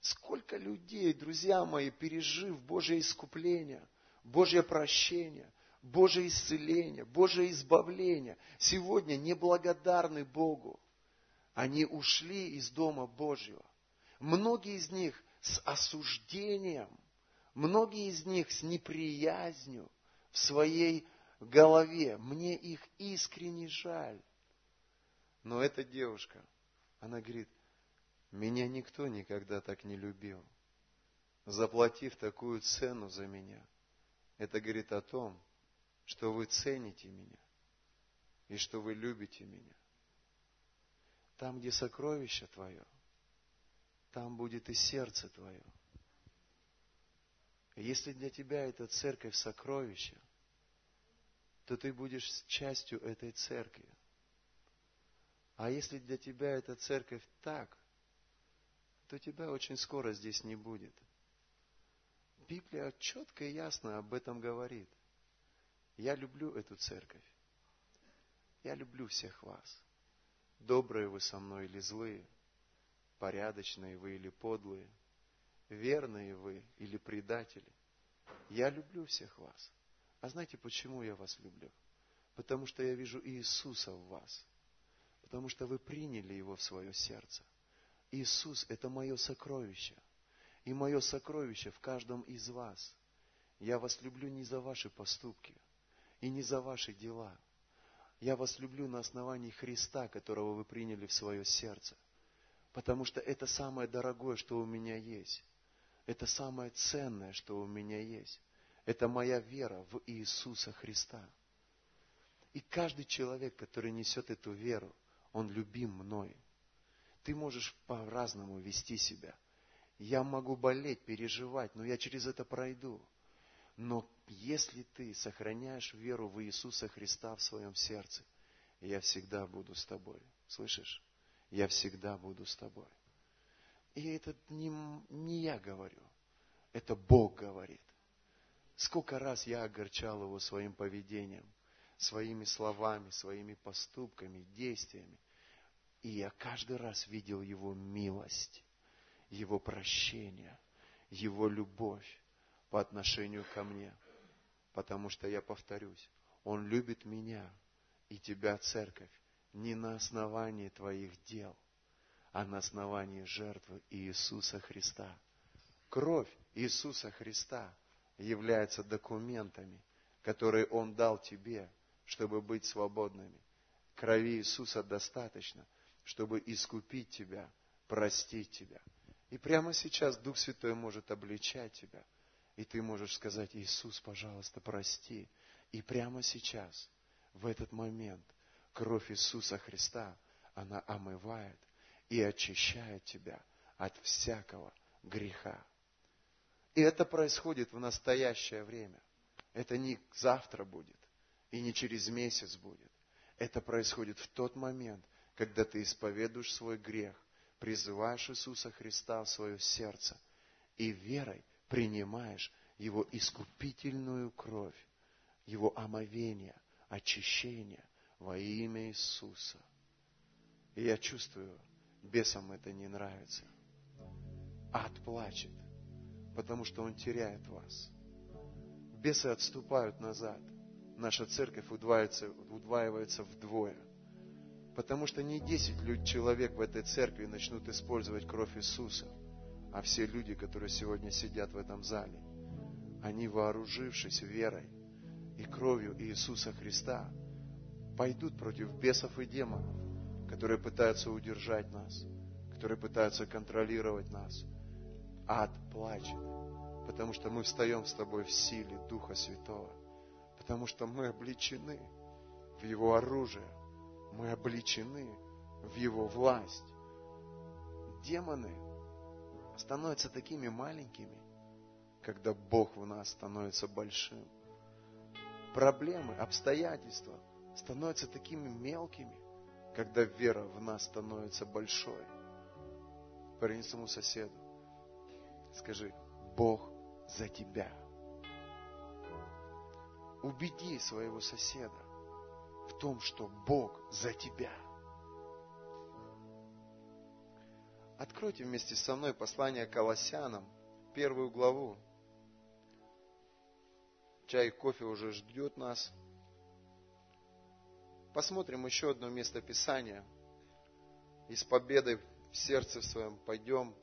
S1: Сколько людей, друзья мои, пережив Божье искупление, Божье прощение, Божье исцеление, Божье избавление, сегодня неблагодарны Богу. Они ушли из Дома Божьего. Многие из них с осуждением, многие из них с неприязнью в своей голове. Мне их искренне жаль. Но эта девушка, она говорит, меня никто никогда так не любил, заплатив такую цену за меня. Это говорит о том, что вы цените меня и что вы любите меня. Там, где сокровище твое, там будет и сердце твое. Если для тебя эта церковь сокровище, то ты будешь частью этой церкви. А если для тебя эта церковь так, то тебя очень скоро здесь не будет. Библия четко и ясно об этом говорит. Я люблю эту церковь. Я люблю всех вас. Добрые вы со мной или злые, порядочные вы или подлые, верные вы или предатели. Я люблю всех вас. А знаете, почему я вас люблю? Потому что я вижу Иисуса в вас. Потому что вы приняли Его в свое сердце. Иисус – это мое сокровище. И мое сокровище в каждом из вас. Я вас люблю не за ваши поступки и не за ваши дела. Я вас люблю на основании Христа, которого вы приняли в свое сердце. Потому что это самое дорогое, что у меня есть. Это самое ценное, что у меня есть. Это моя вера в Иисуса Христа. И каждый человек, который несет эту веру, он любим мной – ты можешь по-разному вести себя. Я могу болеть, переживать, но я через это пройду. Но если ты сохраняешь веру в Иисуса Христа в своем сердце, я всегда буду с тобой. Слышишь? Я всегда буду с тобой. И это не, не я говорю, это Бог говорит. Сколько раз я огорчал его своим поведением, своими словами, своими поступками, действиями. И я каждый раз видел Его милость, Его прощение, Его любовь по отношению ко мне. Потому что я повторюсь, Он любит меня и тебя, церковь, не на основании твоих дел, а на основании жертвы Иисуса Христа. Кровь Иисуса Христа является документами, которые Он дал тебе, чтобы быть свободными. Крови Иисуса достаточно – чтобы искупить тебя, простить тебя. И прямо сейчас Дух Святой может обличать тебя. И ты можешь сказать, Иисус, пожалуйста, прости. И прямо сейчас, в этот момент, кровь Иисуса Христа, она омывает и очищает тебя от всякого греха. И это происходит в настоящее время. Это не завтра будет и не через месяц будет. Это происходит в тот момент, когда ты исповедуешь свой грех, призываешь Иисуса Христа в свое сердце и верой принимаешь Его искупительную кровь, Его омовение, очищение во имя Иисуса. И я чувствую, бесам это не нравится. Ад плачет, потому что он теряет вас. Бесы отступают назад. Наша церковь удваивается, удваивается вдвое. Потому что не 10 человек в этой церкви начнут использовать кровь Иисуса, а все люди, которые сегодня сидят в этом зале, они, вооружившись верой и кровью Иисуса Христа, пойдут против бесов и демонов, которые пытаются удержать нас, которые пытаются контролировать нас. Ад плачет, потому что мы встаем с тобой в силе Духа Святого, потому что мы обличены в Его оружие, мы обличены в Его власть. Демоны становятся такими маленькими, когда Бог в нас становится большим. Проблемы, обстоятельства становятся такими мелкими, когда вера в нас становится большой. Поверни своему соседу. Скажи, Бог за тебя. Убеди своего соседа в том, что Бог за тебя. Откройте вместе со мной послание Колоссянам, первую главу. Чай и кофе уже ждет нас. Посмотрим еще одно место Писания. И с победой в сердце своем пойдем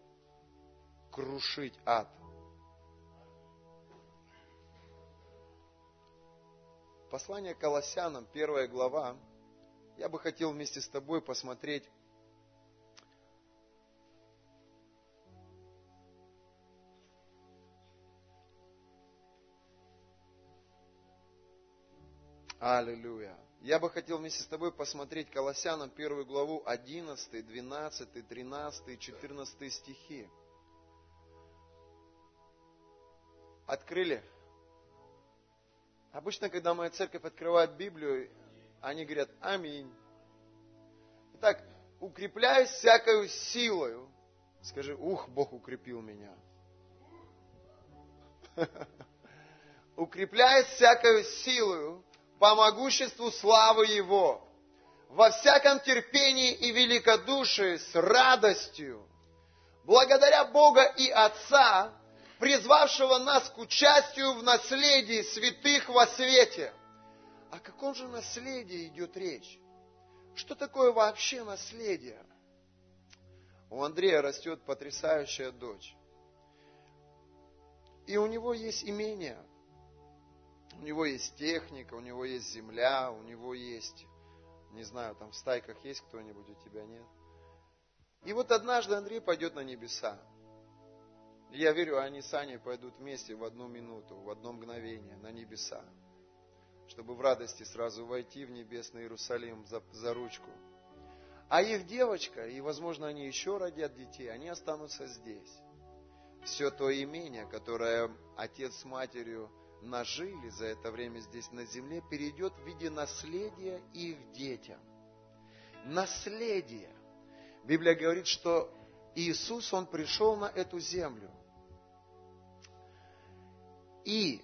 S1: крушить ад. Послание Колоссянам, первая глава. Я бы хотел вместе с тобой посмотреть Аллилуйя. Я бы хотел вместе с тобой посмотреть Колоссянам первую главу 11, 12, 13 и 14 стихи. Открыли? Обычно, когда моя церковь открывает Библию, они говорят «Аминь». Итак, укрепляюсь всякою силою. Скажи, ух, Бог укрепил меня. <laughs> Укрепляясь всякою силою по могуществу славы Его, во всяком терпении и великодушии с радостью, благодаря Бога и Отца, призвавшего нас к участию в наследии святых во свете. О каком же наследии идет речь? Что такое вообще наследие? У Андрея растет потрясающая дочь. И у него есть имение – у него есть техника, у него есть земля, у него есть, не знаю, там в стайках есть кто-нибудь, у тебя нет. И вот однажды Андрей пойдет на небеса. Я верю, они с Аней пойдут вместе в одну минуту, в одно мгновение на небеса, чтобы в радости сразу войти в небесный Иерусалим за, за ручку. А их девочка, и, возможно, они еще родят детей, они останутся здесь. Все то имение, которое отец с матерью нажили за это время здесь на земле, перейдет в виде наследия их детям. Наследие. Библия говорит, что Иисус, Он пришел на эту землю. И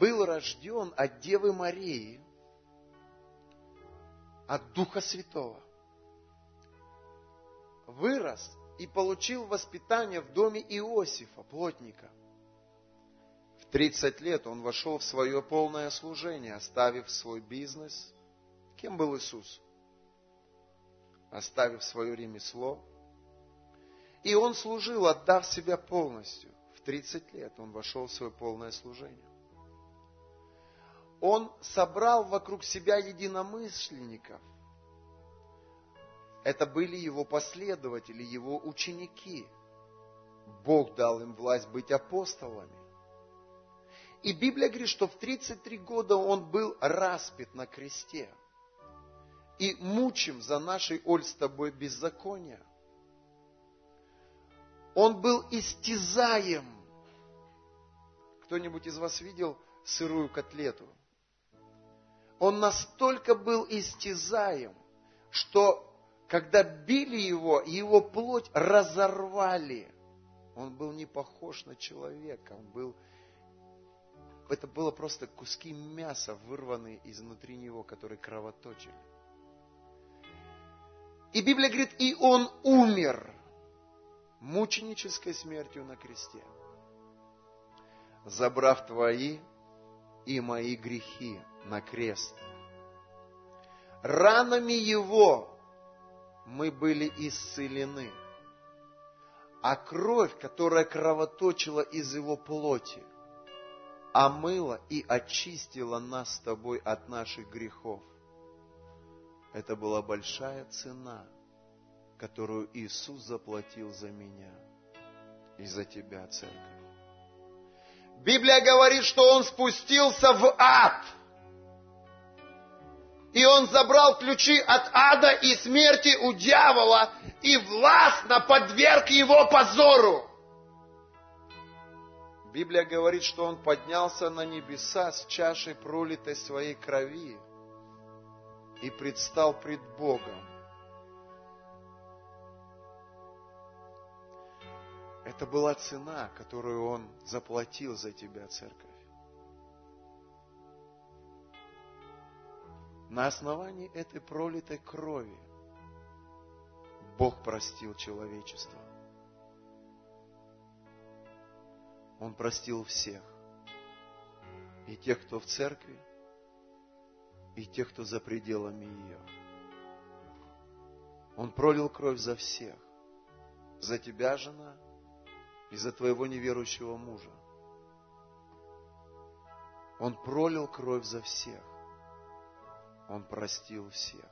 S1: был рожден от Девы Марии, от Духа Святого. Вырос и получил воспитание в доме Иосифа, плотника. В 30 лет он вошел в свое полное служение, оставив свой бизнес. Кем был Иисус? Оставив свое ремесло. И он служил, отдав себя полностью. В 30 лет он вошел в свое полное служение. Он собрал вокруг себя единомышленников, это были его последователи, его ученики. Бог дал им власть быть апостолами. И Библия говорит, что в 33 года он был распят на кресте. И мучим за нашей, Оль, с тобой беззакония. Он был истязаем. Кто-нибудь из вас видел сырую котлету? Он настолько был истязаем, что когда били его, его плоть разорвали. Он был не похож на человека, он был... Это было просто куски мяса, вырванные изнутри него, которые кровоточили. И Библия говорит, и он умер мученической смертью на кресте, забрав твои и мои грехи на крест. Ранами его мы были исцелены. А кровь, которая кровоточила из его плоти, омыла и очистила нас с тобой от наших грехов. Это была большая цена, которую Иисус заплатил за меня и за тебя, церковь. Библия говорит, что Он спустился в ад. И он забрал ключи от ада и смерти у дьявола и властно подверг его позору. Библия говорит, что он поднялся на небеса с чашей пролитой своей крови и предстал пред Богом. Это была цена, которую он заплатил за тебя, церковь. На основании этой пролитой крови Бог простил человечество. Он простил всех. И тех, кто в церкви, и тех, кто за пределами ее. Он пролил кровь за всех. За тебя, жена, и за твоего неверующего мужа. Он пролил кровь за всех. Он простил всех.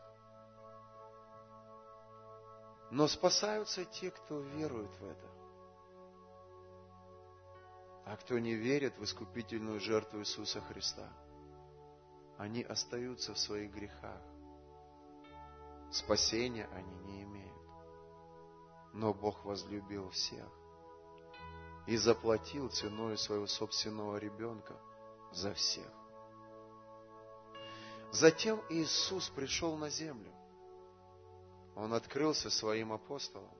S1: Но спасаются те, кто верует в это. А кто не верит в искупительную жертву Иисуса Христа, они остаются в своих грехах. Спасения они не имеют. Но Бог возлюбил всех и заплатил ценой своего собственного ребенка за всех. Затем Иисус пришел на землю. Он открылся своим апостолам.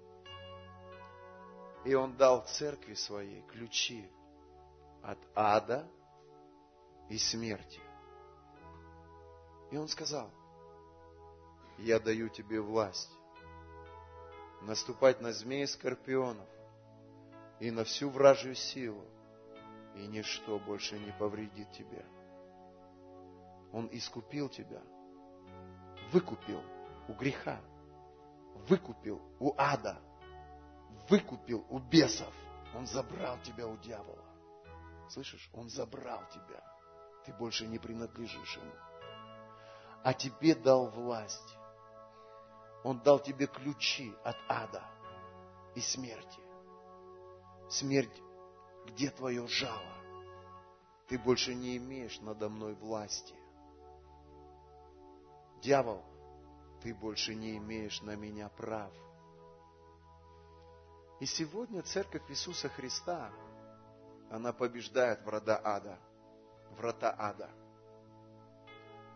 S1: И Он дал церкви своей ключи от ада и смерти. И Он сказал, я даю тебе власть наступать на змеи скорпионов и на всю вражью силу, и ничто больше не повредит тебя. Он искупил тебя, выкупил у греха, выкупил у ада, выкупил у бесов. Он забрал тебя у дьявола. Слышишь? Он забрал тебя. Ты больше не принадлежишь ему. А тебе дал власть. Он дал тебе ключи от ада и смерти. Смерть, где твое жало? Ты больше не имеешь надо мной власти. Дьявол, ты больше не имеешь на меня прав. И сегодня Церковь Иисуса Христа, она побеждает врата ада. Врата ада.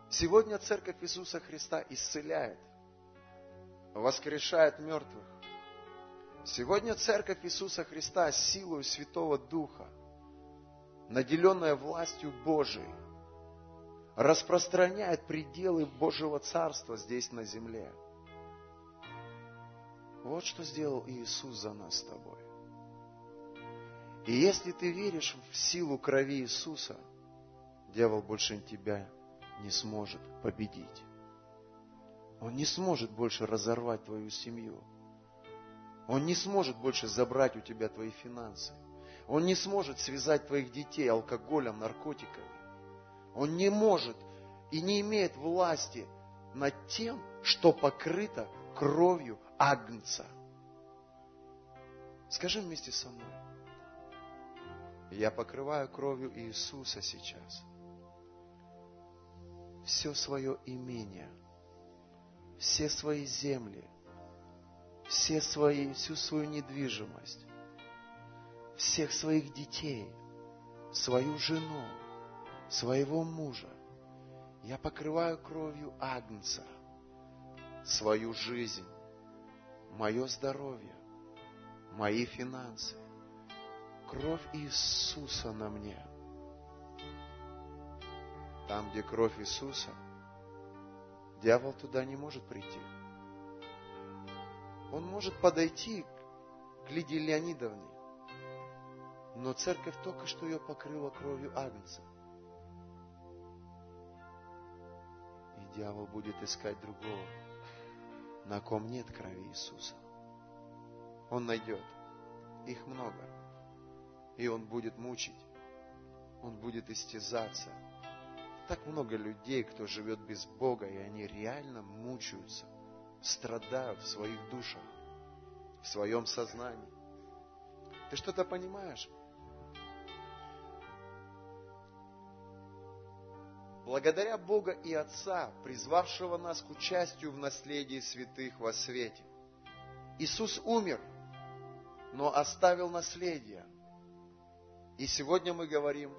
S1: Сегодня Церковь Иисуса Христа исцеляет, воскрешает мертвых, Сегодня Церковь Иисуса Христа силой Святого Духа, наделенная властью Божией, распространяет пределы Божьего Царства здесь на земле. Вот что сделал Иисус за нас с тобой. И если ты веришь в силу крови Иисуса, дьявол больше тебя не сможет победить. Он не сможет больше разорвать твою семью. Он не сможет больше забрать у тебя твои финансы. Он не сможет связать твоих детей алкоголем, наркотиками. Он не может и не имеет власти над тем, что покрыто кровью Агнца. Скажи вместе со мной. Я покрываю кровью Иисуса сейчас. Все свое имение, все свои земли – все свои, всю свою недвижимость, всех своих детей, свою жену, своего мужа. Я покрываю кровью Агнца свою жизнь, мое здоровье, мои финансы. Кровь Иисуса на мне. Там, где кровь Иисуса, дьявол туда не может прийти он может подойти к Лидии Леонидовне, но церковь только что ее покрыла кровью Агнца. И дьявол будет искать другого, на ком нет крови Иисуса. Он найдет. Их много. И он будет мучить. Он будет истязаться. Так много людей, кто живет без Бога, и они реально мучаются страдают в своих душах, в своем сознании. Ты что-то понимаешь? благодаря Бога и Отца, призвавшего нас к участию в наследии святых во свете. Иисус умер, но оставил наследие. И сегодня мы говорим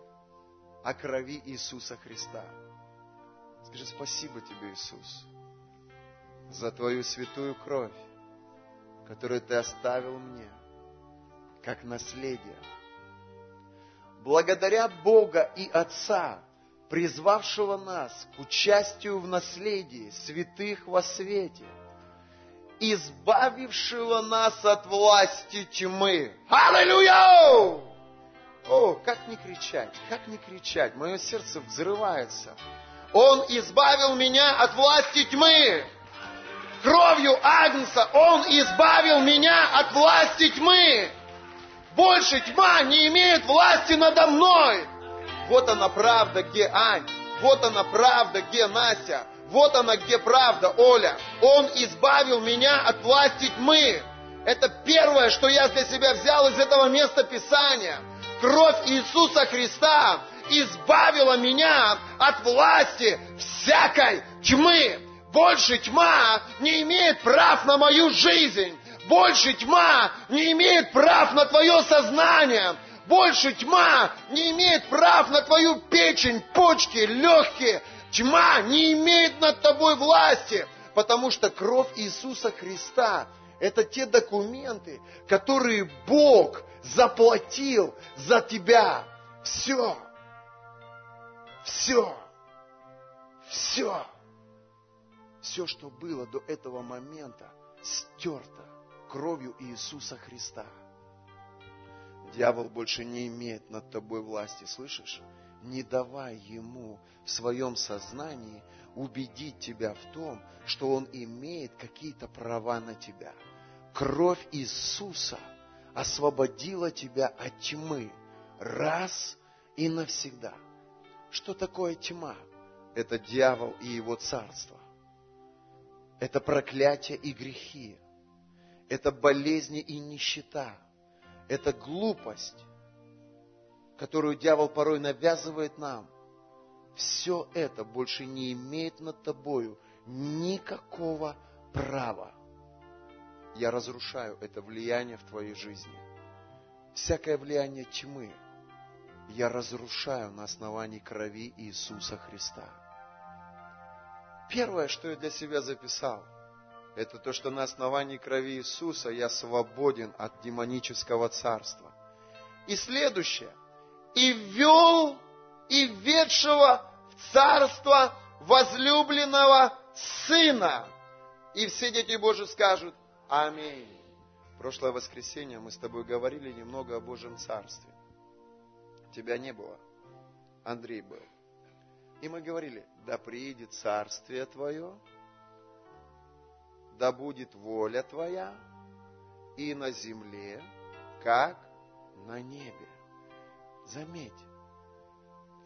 S1: о крови Иисуса Христа. Скажи спасибо тебе, Иисус, за твою святую кровь, которую ты оставил мне, как наследие. Благодаря Бога и Отца, призвавшего нас к участию в наследии святых во свете, избавившего нас от власти тьмы. Аллилуйя! О, как не кричать, как не кричать, мое сердце взрывается. Он избавил меня от власти тьмы. Кровью Агнца Он избавил меня от власти тьмы. Больше тьма не имеет власти надо мной. Вот она правда, где Ань. Вот она правда, где Настя. Вот она где правда, Оля. Он избавил меня от власти тьмы. Это первое, что я для себя взял из этого места Писания. Кровь Иисуса Христа избавила меня от власти всякой тьмы. Больше тьма не имеет прав на мою жизнь. Больше тьма не имеет прав на твое сознание. Больше тьма не имеет прав на твою печень, почки, легкие. Тьма не имеет над тобой власти, потому что кровь Иисуса Христа – это те документы, которые Бог заплатил за тебя. Все. Все. Все. Все, что было до этого момента, стерто кровью Иисуса Христа. Дьявол больше не имеет над тобой власти, слышишь? Не давай ему в своем сознании убедить тебя в том, что он имеет какие-то права на тебя. Кровь Иисуса освободила тебя от тьмы раз и навсегда. Что такое тьма? Это дьявол и его царство. Это проклятие и грехи. Это болезни и нищета – это глупость, которую дьявол порой навязывает нам. Все это больше не имеет над тобою никакого права. Я разрушаю это влияние в твоей жизни. Всякое влияние тьмы я разрушаю на основании крови Иисуса Христа. Первое, что я для себя записал – это то, что на основании крови Иисуса я свободен от демонического царства. И следующее. И ввел и ведшего в царство возлюбленного Сына. И все дети Божьи скажут Аминь. Прошлое воскресенье мы с тобой говорили немного о Божьем Царстве. Тебя не было. Андрей был. И мы говорили, да приедет Царствие Твое, да будет воля Твоя и на земле, как на небе. Заметь,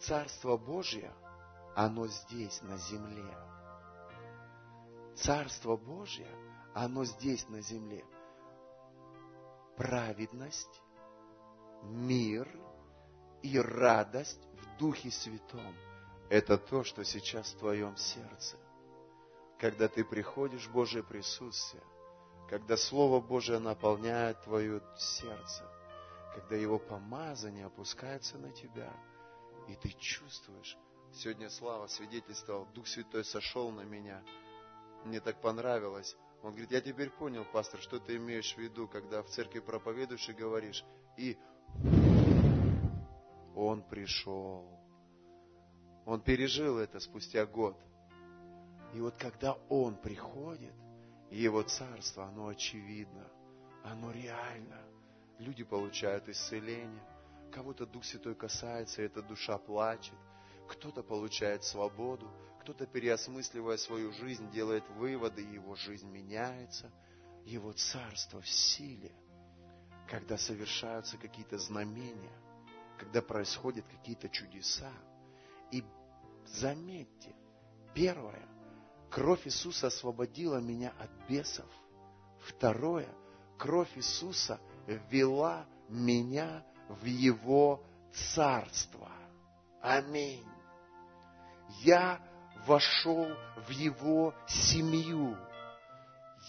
S1: Царство Божье, оно здесь, на земле. Царство Божье, оно здесь, на земле. Праведность, мир и радость в Духе Святом – это то, что сейчас в твоем сердце – когда ты приходишь в Божье присутствие, когда Слово Божие наполняет твое сердце, когда Его помазание опускается на тебя, и ты чувствуешь, сегодня Слава свидетельствовал, Дух Святой сошел на меня, мне так понравилось. Он говорит, я теперь понял, пастор, что ты имеешь в виду, когда в церкви проповедуешь и говоришь, и он пришел. Он пережил это спустя год. И вот когда Он приходит, Его Царство, оно очевидно, оно реально. Люди получают исцеление, кого-то Дух Святой касается, и эта душа плачет. Кто-то получает свободу, кто-то, переосмысливая свою жизнь, делает выводы, и его жизнь меняется. Его царство в силе, когда совершаются какие-то знамения, когда происходят какие-то чудеса. И заметьте, первое, Кровь Иисуса освободила меня от бесов. Второе, кровь Иисуса ввела меня в Его Царство. Аминь. Я вошел в его семью.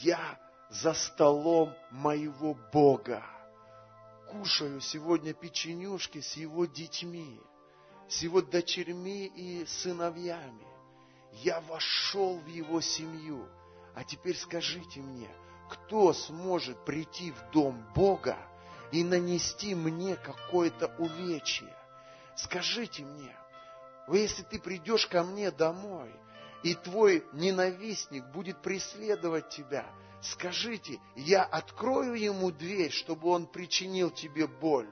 S1: Я за столом моего Бога. Кушаю сегодня печенюшки с его детьми, с его дочерьми и сыновьями. Я вошел в его семью. А теперь скажите мне, кто сможет прийти в дом Бога и нанести мне какое-то увечье? Скажите мне, если ты придешь ко мне домой, и твой ненавистник будет преследовать тебя, скажите, я открою ему дверь, чтобы он причинил тебе боль.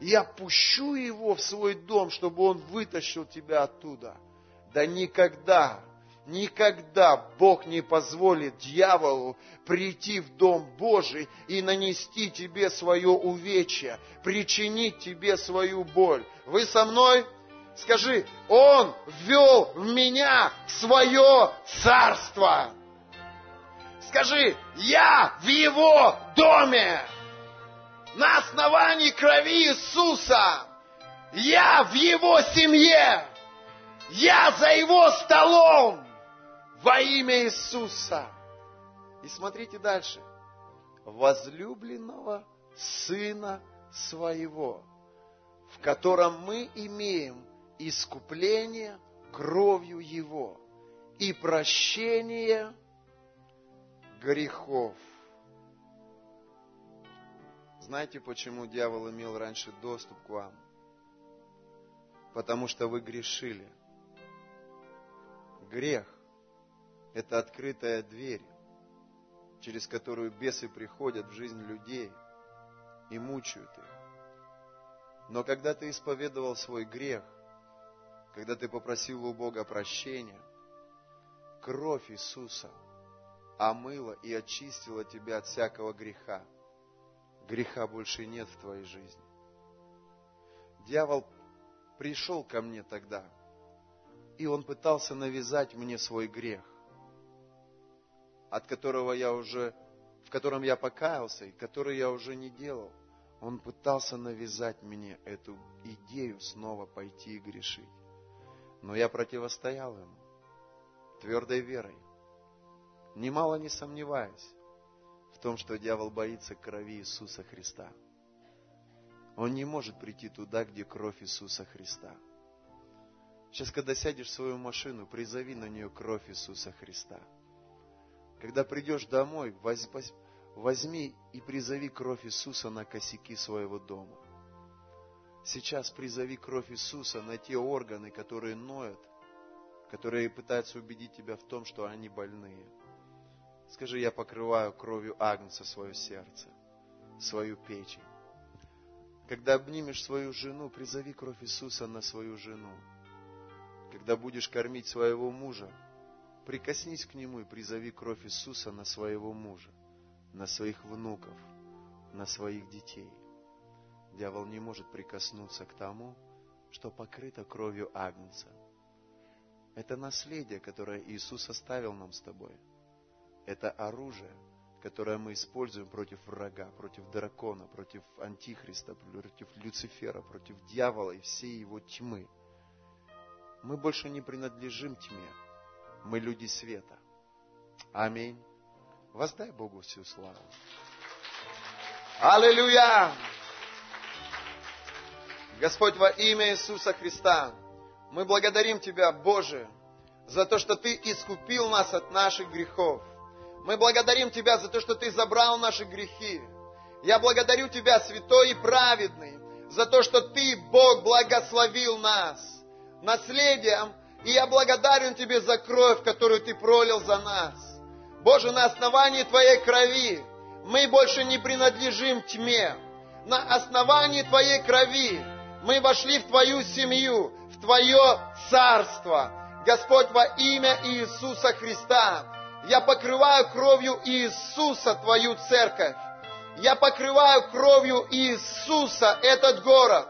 S1: Я пущу его в свой дом, чтобы он вытащил тебя оттуда. Да никогда, никогда Бог не позволит дьяволу прийти в Дом Божий и нанести тебе свое увечье, причинить тебе свою боль. Вы со мной? Скажи, Он ввел в меня свое царство. Скажи, я в Его доме. На основании крови Иисуса. Я в Его семье. Я за Его столом. Во имя Иисуса. И смотрите дальше. Возлюбленного Сына Своего, в котором мы имеем искупление кровью Его и прощение грехов. Знаете, почему дьявол имел раньше доступ к вам? Потому что вы грешили. Грех – это открытая дверь, через которую бесы приходят в жизнь людей и мучают их. Но когда ты исповедовал свой грех, когда ты попросил у Бога прощения, кровь Иисуса омыла и очистила тебя от всякого греха. Греха больше нет в твоей жизни. Дьявол пришел ко мне тогда, и он пытался навязать мне свой грех, от которого я уже, в котором я покаялся и который я уже не делал. Он пытался навязать мне эту идею снова пойти и грешить. Но я противостоял ему твердой верой, немало не сомневаясь том, что дьявол боится крови Иисуса Христа. Он не может прийти туда, где кровь Иисуса Христа. Сейчас, когда сядешь в свою машину, призови на нее кровь Иисуса Христа. Когда придешь домой, возьми и призови кровь Иисуса на косяки своего дома. Сейчас призови кровь Иисуса на те органы, которые ноют, которые пытаются убедить тебя в том, что они больные. Скажи, я покрываю кровью Агнца свое сердце, свою печень. Когда обнимешь свою жену, призови кровь Иисуса на свою жену. Когда будешь кормить своего мужа, прикоснись к нему и призови кровь Иисуса на своего мужа, на своих внуков, на своих детей. Дьявол не может прикоснуться к тому, что покрыто кровью Агнца. Это наследие, которое Иисус оставил нам с тобой. Это оружие, которое мы используем против врага, против дракона, против антихриста, против Люцифера, против дьявола и всей его тьмы. Мы больше не принадлежим тьме. Мы люди света. Аминь. Воздай Богу всю славу. Аллилуйя! Господь, во имя Иисуса Христа, мы благодарим Тебя, Боже, за то, что Ты искупил нас от наших грехов. Мы благодарим Тебя за то, что Ты забрал наши грехи. Я благодарю Тебя, святой и праведный, за то, что Ты, Бог, благословил нас наследием, и я благодарен Тебе за кровь, которую Ты пролил за нас. Боже, на основании Твоей крови мы больше не принадлежим тьме. На основании Твоей крови мы вошли в Твою семью, в Твое царство. Господь, во имя Иисуса Христа, я покрываю кровью Иисуса Твою церковь. Я покрываю кровью Иисуса этот город.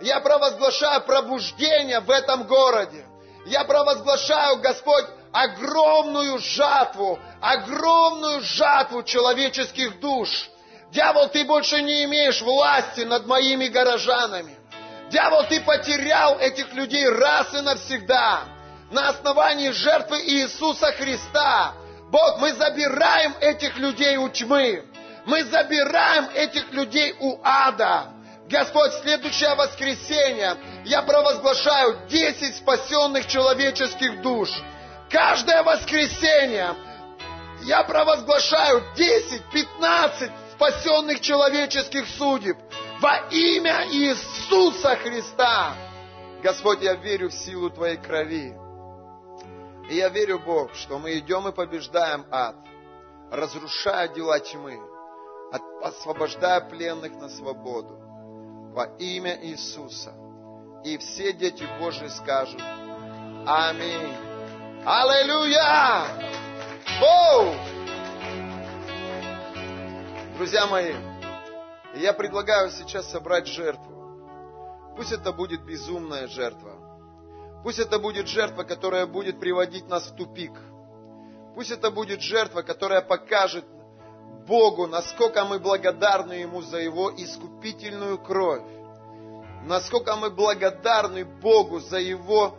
S1: Я провозглашаю пробуждение в этом городе. Я провозглашаю, Господь, огромную жатву, огромную жатву человеческих душ. Дьявол, ты больше не имеешь власти над моими горожанами. Дьявол, ты потерял этих людей раз и навсегда. на основании жертвы Иисуса Христа. Бог, мы забираем этих людей у тьмы. Мы забираем этих людей у ада. Господь, следующее воскресенье я провозглашаю 10 спасенных человеческих душ. Каждое воскресенье я провозглашаю 10-15 спасенных человеческих судеб во имя Иисуса Христа. Господь, я верю в силу Твоей крови. И я верю, Бог, что мы идем и побеждаем ад, разрушая дела тьмы, освобождая пленных на свободу во имя Иисуса. И все дети Божьи скажут Аминь. Аллилуйя! Оу! Друзья мои, я предлагаю сейчас собрать жертву. Пусть это будет безумная жертва. Пусть это будет жертва, которая будет приводить нас в тупик. Пусть это будет жертва, которая покажет Богу, насколько мы благодарны Ему за Его искупительную кровь. Насколько мы благодарны Богу за Его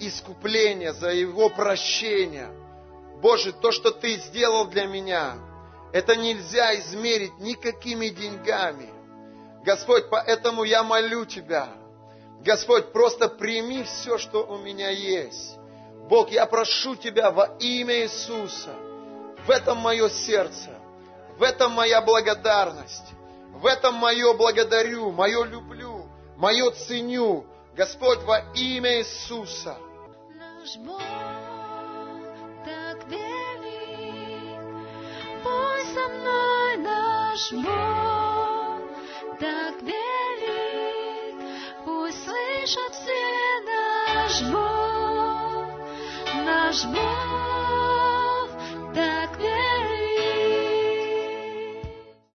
S1: искупление, за Его прощение. Боже, то, что Ты сделал для меня, это нельзя измерить никакими деньгами. Господь, поэтому я молю Тебя, Господь, просто прими все, что у меня есть. Бог, я прошу Тебя во имя Иисуса, в этом мое сердце, в этом моя благодарность. В этом мое благодарю, мое люблю, мое ценю. Господь, во имя Иисуса. Наш Бог так велик, пусть со мной наш Бог так велик, слышат все наш Бог, наш Бог.